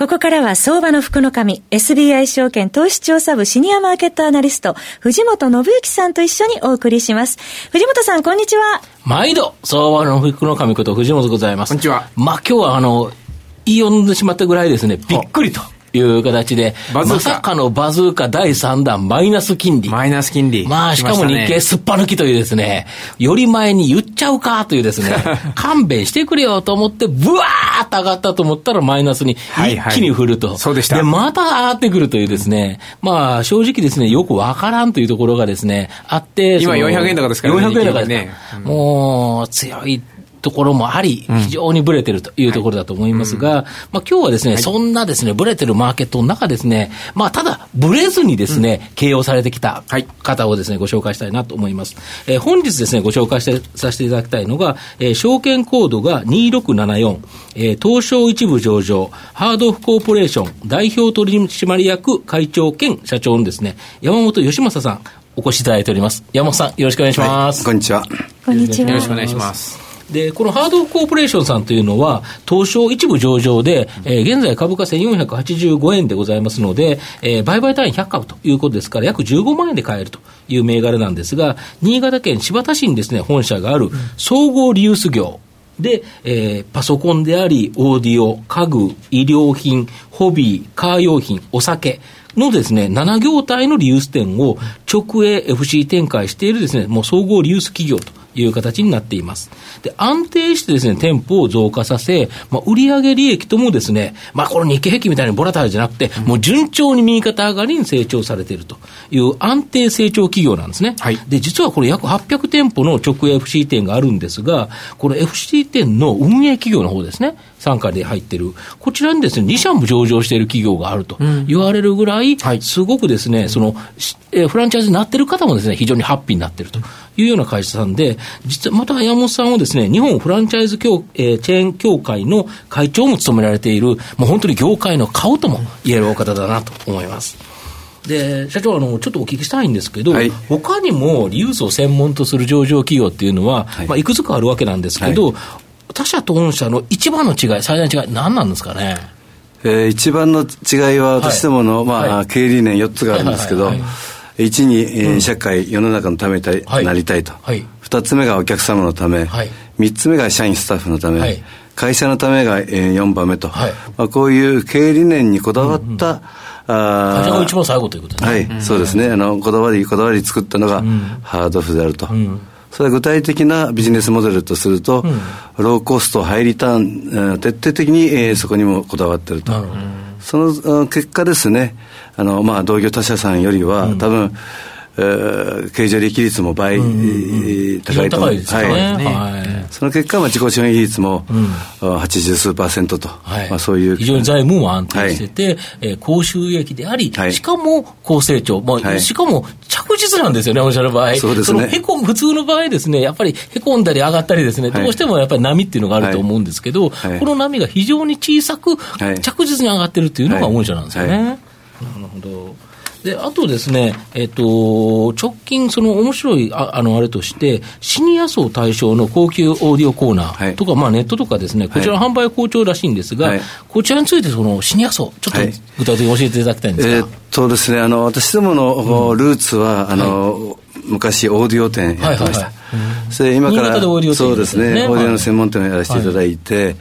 ここからは相場の福の神、SBI 証券投資調査部シニアマーケットアナリスト、藤本信之さんと一緒にお送りします。藤本さん、こんにちは。毎度、相場の福の神こと藤本でございます。こんにちは。まあ今日はあの、言い読んでしまったぐらいですね、びっくりと。いう形で、まさかのバズーカ第3弾マイナス金利。マイナス金利。まあ、しかも日経すっぱ抜きというですね、より前に言っちゃうかというですね、勘弁してくれよと思って、ブワーッと上がったと思ったらマイナスに一気に振ると。はいはい、そうでした。で、また上がってくるというですね、まあ、正直ですね、よくわからんというところがですね、あって、今400円高ですからね。400円高ですね。もう、強いところもあり、非常にブレてるというところだと思いますが、うんはい、まあ今日はですね、はい、そんなですね、ブレてるマーケットの中ですね、まあただ、ブレずにですね、うん、形容されてきた方をですね、ご紹介したいなと思います。えー、本日ですね、ご紹介してさせていただきたいのが、えー、証券コードが2674、えー、東証一部上場、ハードオフコーポレーション代表取締役会長兼社長のですね、山本義正さん、お越しいただいております。山本さん、よろしくお願いします。はい、こんにちは。こんにちは。よろしくお願いします。で、このハードコーポレーションさんというのは、東証一部上場で、えー、現在株価1485円でございますので、えー、売買単位100株ということですから、約15万円で買えるという銘柄なんですが、新潟県新発田市にですね、本社がある総合リユース業、で、えー、パソコンであり、オーディオ、家具、医療品、ホビー、カー用品、お酒のですね、7業態のリユース店を直営 FC 展開しているですね、もう総合リユース企業という形になっています。で、安定してですね、店舗を増加させ、まあ、売上利益ともですね、まあ、この日経平均みたいにボラタイルじゃなくて、もう順調に右肩上がりに成長されているという安定成長企業なんですね。はい、で、実はこれ約800店舗の直営 FC 店があるんですが、この FC 店の運営企業の方ですね、傘下で入ってる、こちらにですね、2社も上場している企業があると言われるぐらい、すごくですね、その、えフランチャイズになってる方もですね、非常にハッピーになってるというような会社さんで、実はまた山本さんはですね、日本フランチャイズ協、えー、チェーン協会の会長も務められている、もう本当に業界の顔とも言えるお方だなと思います。で社長あの、ちょっとお聞きしたいんですけど、はい、他にもリユースを専門とする上場企業っていうのは、はい。まあ、いくつかあるわけなんですけど、はい、他社と御社の一番の違い、最大の違い、何なんですかね？えー、一番の違いは、私どもの、はい、まあ、経営理念4つがあるんですけど、はいはいはい。1に、えー、社会、世の中のためになりたいと、はい、2つ目がお客様のため、はい、3つ目が社員スタッフのため、はい、会社のためが、えー、4番目と、はい。まあ、こういう経営理念にこだわった、うんうん。あ会社が一番最後ということですね。はい、そうですね。あの、こだわり、こだわり作ったのが、ハードオフであると。うんそれは具体的なビジネスモデルとすると、うん、ローコスト、ハイリターン、徹底的に、えー、そこにもこだわってると。その結果ですね、あの、まあ、同業他社さんよりは、うん、多分、えー、経常利益率も倍、高いと思います、ね、はい、その結果、まあ、自己資本比率も、うん、80数パーセントと、はい。まあ、そういう。非常に財務も安定してて、はい、えー、高収益であり、はい、しかも高成長、まあ、はい、しかも着実なんですよね、おっしゃる場合、そうですね、へこ普通の場合ですね、やっぱりへこんだり上がったりですね、どうしてもやっぱり波っていうのがあると思うんですけど、この波が非常に小さく、着実に上がってるっていうのが御社なんですよね。なるほどで、あとですね、えっ、と、直近、その面白い、ああの、あれとして、シニア層対象の高級オーディオコーナーとか、はい、まあネットとかですね、こちらの販売好調らしいんですが、はい、こちらについて、そのシニア層、ちょっと具体的に教えていただきたいんですか。えー、っとですね、あの、私どもの、ルーツは、あの、昔オーディオ店やってました。それ今から、そうですね、オーディオの専門店をやらせていただいて、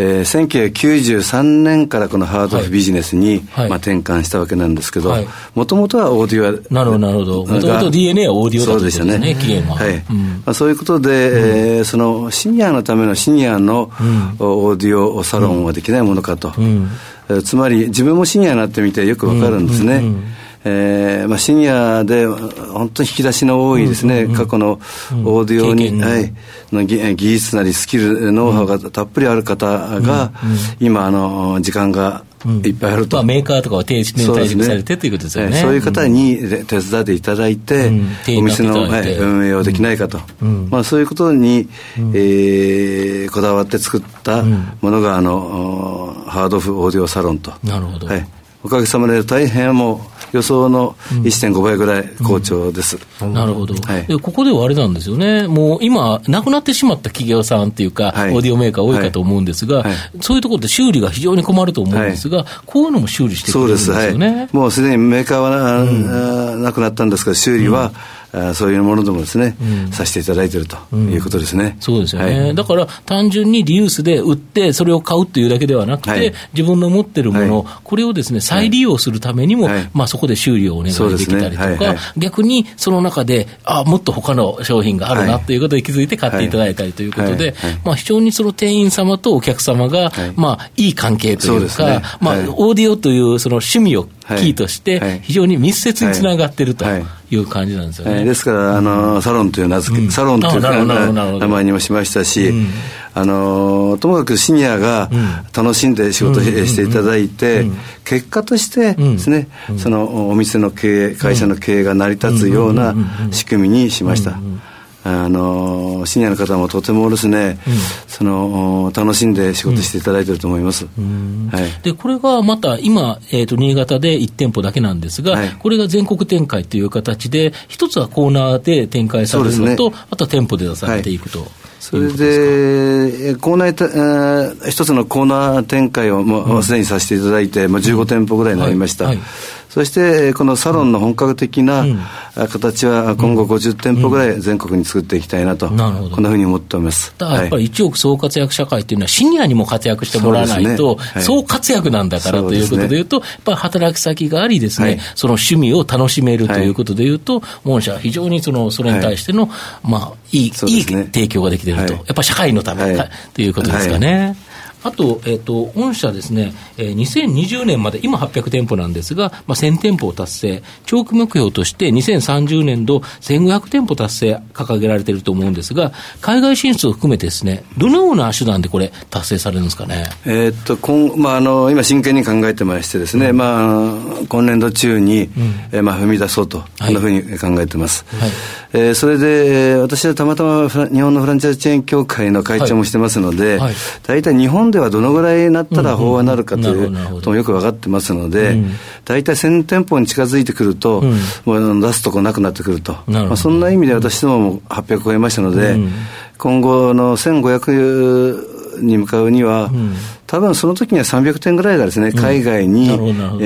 えー、1993年からこのハードオフビジネスに、はい、まあ、転換したわけなんですけど、もともとはオーディオは。なるほど、なるほど。もともと DNA はオーディオだったんですね、ね期限は。はい。うん、まあ、そういうことで、うん、えー、そのシニアのためのシニアの、うん、オーディオサロンはできないものかと。うん、つまり、自分もシニアになってみてよくわかるんですね。うんうんうんえーまあ、シニアで本当に引き出しの多いですね、うんうんうん、過去のオーディオに、うん、はい、の技術なりスキル、ノウハウがたっぷりある方が、うんうん、今あの、時間がいっぱいあると、まあ、メーカーとかは定年退職されてということですよね、そういう方に手伝っていただいて、うん、お店の、はい、運営をできないかと、うん、まあ、そういうことに、うん、えー、こだわって作ったものがあのハードオフオーディオサロンと。なるほど、はい。おかげさまで大変もう予想の1.5倍ぐらい好調です、うん。うん、なるほど、はい、でここではあれなんですよね、もう今、なくなってしまった企業さんっていうか、はい、オーディオメーカー多いかと思うんですが、はい、そういうところで修理が非常に困ると思うんですが、こういうのも修理してくれるんですよね。もうすでにメーカーは、うん、なくなったんですが、修理は、あそういうものでもですね、うん、させていただいているということですね、うん、そうですよね、はい、だから単純にリユースで売って、それを買うというだけではなくて、はい、自分の持ってるもの、はい、これをですね再利用するためにも、まあ、そこで修理をお願いできたりとか、ね、逆にその中で、あもっと他の商品があるなということで気づいて買っていただいたりということで、まあ、非常にその店員様とお客様が、まあ、いい関係というか、ね、まあ、オーディオというその趣味をキーとして、非常に密接につながってると。いう感じなんですよね。ですから、あの、サロンという名付け、うん、サロンという名前にもしましたし、うん、あの、ともかくシニアが楽しんで仕事していただいて、結果としてですね、そのお店の経営、会社の経営が成り立つような仕組みにしました。あのシニアの方もとてもですね、うん、その楽しんで仕事していただいていると思います、うん、はい、でこれがまた今、えーと、新潟で1店舗だけなんですが、はい、これが全国展開という形で、一つはコーナーで展開されるのと、ね、あとは店舗で出されていくと。はい。それで、コーナー、一つのコーナー展開をもうすでにさせていただいて、まあ、15店舗ぐらいになりました。はい。はいそしてこのサロンの本格的な形は今後50店舗ぐらい全国に作っていきたいなと、こんなふうに思っております。だからやっぱり一億総活躍社会っていうのはシニアにも活躍してもらわないと、総活躍なんだからということでいうと、やっぱり働き先がありですね、その趣味を楽しめるということでいうと、御社は非常にそのそれに対しての、まあ、いい、いい提供ができていると、やっぱり社会のためということですかね。あと、えっ、ー、と、御社ですね、えー、2020年まで、今800店舗なんですが、まあ、1000店舗を達成、長期目標として2030年度1500店舗達成掲げられていると思うんですが、海外進出を含めてですね、どのような手段でこれ、達成されるんですかね？えっと、今、まあ、あの、今真剣に考えてましてですね、うん、まあ、今年度中に、うん、えー、まあ、踏み出そうと、こんなふうに考えてます。はい、えー、それで、私はたまたま日本のフランチャイズチェーン協会の会長もしてますので、はい。はい、大体日本ではどのぐらいになったら法案になるかということもよく分かってますので、大体1000店舗に近づいてくると、もう出すとこなくなってくると、まあ、そんな意味で私どもも800超えましたので、今後の1500に向かうには、多分その時には300点ぐらいがですね、海外に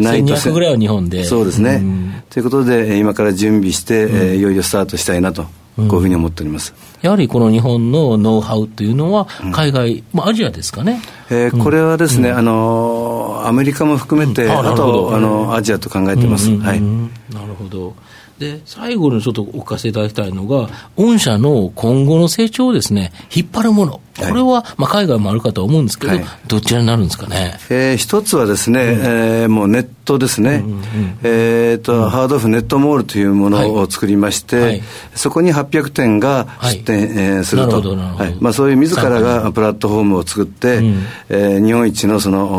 ないと。1200ぐらいは日本で。そうですね。ということで、今から準備して、いよいよスタートしたいなと。こういうふうに思っております。やはりこの日本のノウハウというのは、海外、まあ、アジアですかね。えー、これはですね、あの、アメリカも含めて、あと、あの、アジアと考えてます。はい。なるほど。で、最後にちょっとお聞かせいただきたいのが、御社の今後の成長をですね、引っ張るもの。これは、まあ、海外もあるかと思うんですけど、はい、どちらになるんですかね？えー、一つはですね、うん、えー、もうネットですね。うんうん、えっ、ー、と、うん、ハードオフネットモールというものを作りまして、はい、そこに800点が出店、はい、えー、すると。はい。まあ、そういう自らがプラットフォームを作って、うん、えー、日本一のその、うん、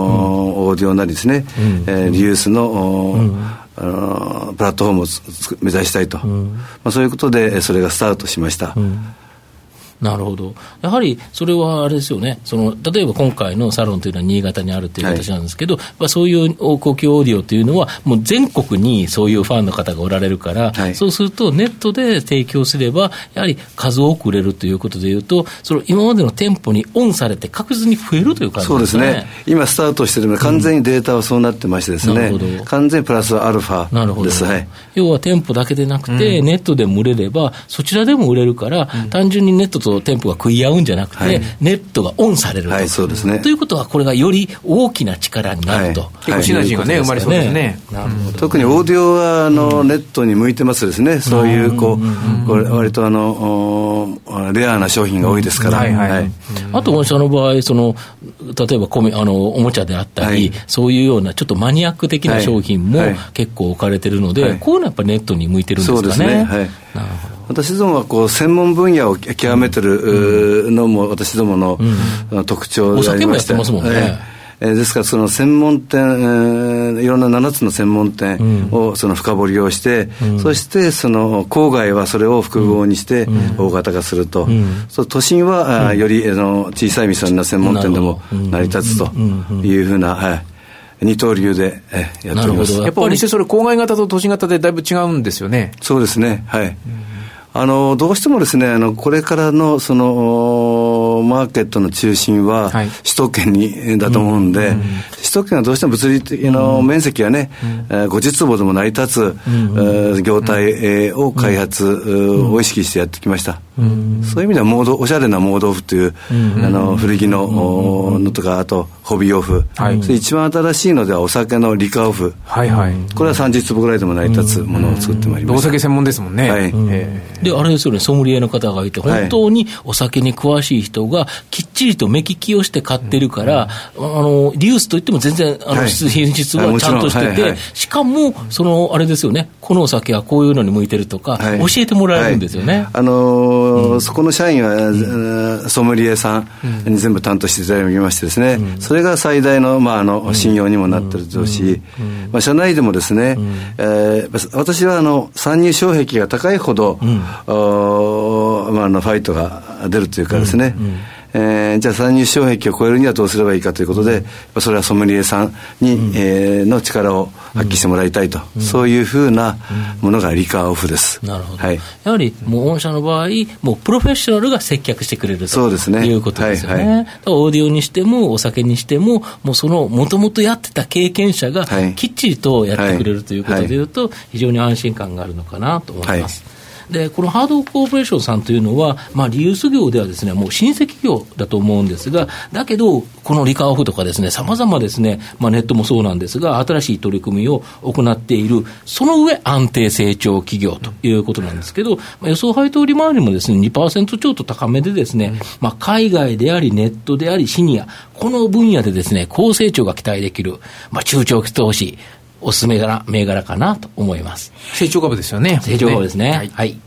オーディオなりですね、うん、えー、リユースの、うんあのプラットフォームを目指したいと、うん、まあ、そういうことでそれがスタートしました。うんなるほど。やはり、それはあれですよね。その、例えば今回のサロンというのは新潟にあるという形なんですけど、はい、そういう公共オーディオというのは、もう全国にそういうファンの方がおられるから、はい、そうするとネットで提供すれば、やはり数多く売れるということでいうと、その今までの店舗にオンされて確実に増えるという感じですね。そうですね。今スタートしてるので、完全にデータはそうなってましてですね。うん、完全プラスアルファなるほど。はい、要は店舗だけでなくて、うん、ネットでも売れれば、そちらでも売れるから、うん、単純にネットと店舗が食い合うんじゃなくて、はい、ネットがオンされると、はい、そうですね。ということは、これがより大きな力になると。結構シナジーがね、生まれそうですね。特にオーディオは、あの、ネットに向いてますですね。そういう、こう、これ割とあの、レアな商品が多いですから。あと、その場合、その、例えばコミあの、おもちゃであったり、そういうようなちょっとマニアック的な商品も結構置かれてるので、こういうのはやっぱりネットに向いてるんですかね。そうですね。はい。なるほど。私どもはこう専門分野を極めてるのも私どもの特徴でありまして、お酒もやってますもんね。えー、ですからその専門店、えー、いろんな7つの専門店をその深掘りをして、うん、そしてその郊外はそれを複合にして大型化すると、うん、そ都心は、うん、よりあの小さい店の専門店でも成り立つというふうな、はい、二刀流でやっております。やっぱりそれ郊外型と都心型でだいぶ違うんですよね。そうですね。はいあのどうしてもですねあのこれからのそのマーケットの中心は首都圏に、だと思うんで、首都圏はどうしても物理的な面積がね、うん、50坪でも成り立つ、うん、業態を開発を意識してやってきました。そういう意味ではモードおしゃれな盲導という、あの古着ののとかあとホビーオフ、はい、一番新しいのではお酒のリカオフ、はいはい、これは30坪ぐらいでも成り立つものを作ってまいります。お酒専門ですもんね、はい、であれですよねソムリエの方がいて本当にお酒に詳しい人がきっちりと目利きをして買ってるから、あのリユースといっても全然あの、品質はちゃんとしてて、しかもそのあれですよねこのお酒はこういうのに向いてるとか、教えてもらえるんですよね、あのそこの社員は、ソムリエさんに全部担当していただきましてですね、それが最大の,、まあ、あの信用にもなってるとし、まあ、社内でもですね、えー、私はあの参入障壁が高いほど、おまあ、あのファイトが出るというかですね、えー、じゃあ参入障壁を超えるにはどうすればいいかということで、それはソムリエさんに、うん、えー、の力を発揮してもらいたいと、うん、そういうふうなものがリカーオフです。なるほど。はい、やはり、もう御社の場合、もうプロフェッショナルが接客してくれるとそうですね。いうことですよね。はいはい、オーディオにしても、お酒にしても、もうその、もともとやってた経験者が、きっちりとやってくれるということでいうと、非常に安心感があるのかなと思います。で、このハードコーポレーションさんというのは、まあ、リユース業ではですね、もう親戚業だと思うんですが、だけど、このリカーオフとかですね、さまざまですね、まあ、ネットもそうなんですが、新しい取り組みを行っている、その上、安定成長企業ということなんですけど、まあ、予想配当利回りもですね、2%ちょっと高めでですね、まあ、海外であり、ネットであり、シニア、この分野でですね、高成長が期待できる、まあ、中長期投資、おすすめ柄、銘柄かなと思います。成長株ですよね。成長株ですね。はい、はい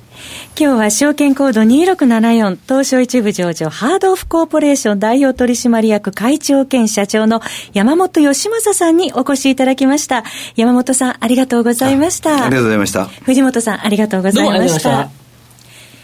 今日は証券コード2674東証一部上場ハードオフコーポレーション代表取締役会長兼社長の山本義正さんにお越しいただきました。山本さんありがとうございました。ありがとうございました。藤本さんありがとうございました。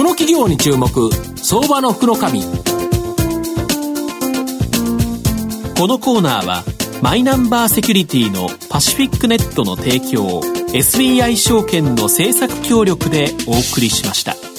この企業に注目相場の福のこのコーナーはマイナンバーセキュリティのパシフィックネットの提供 SBI 証券の政策協力でお送りしました。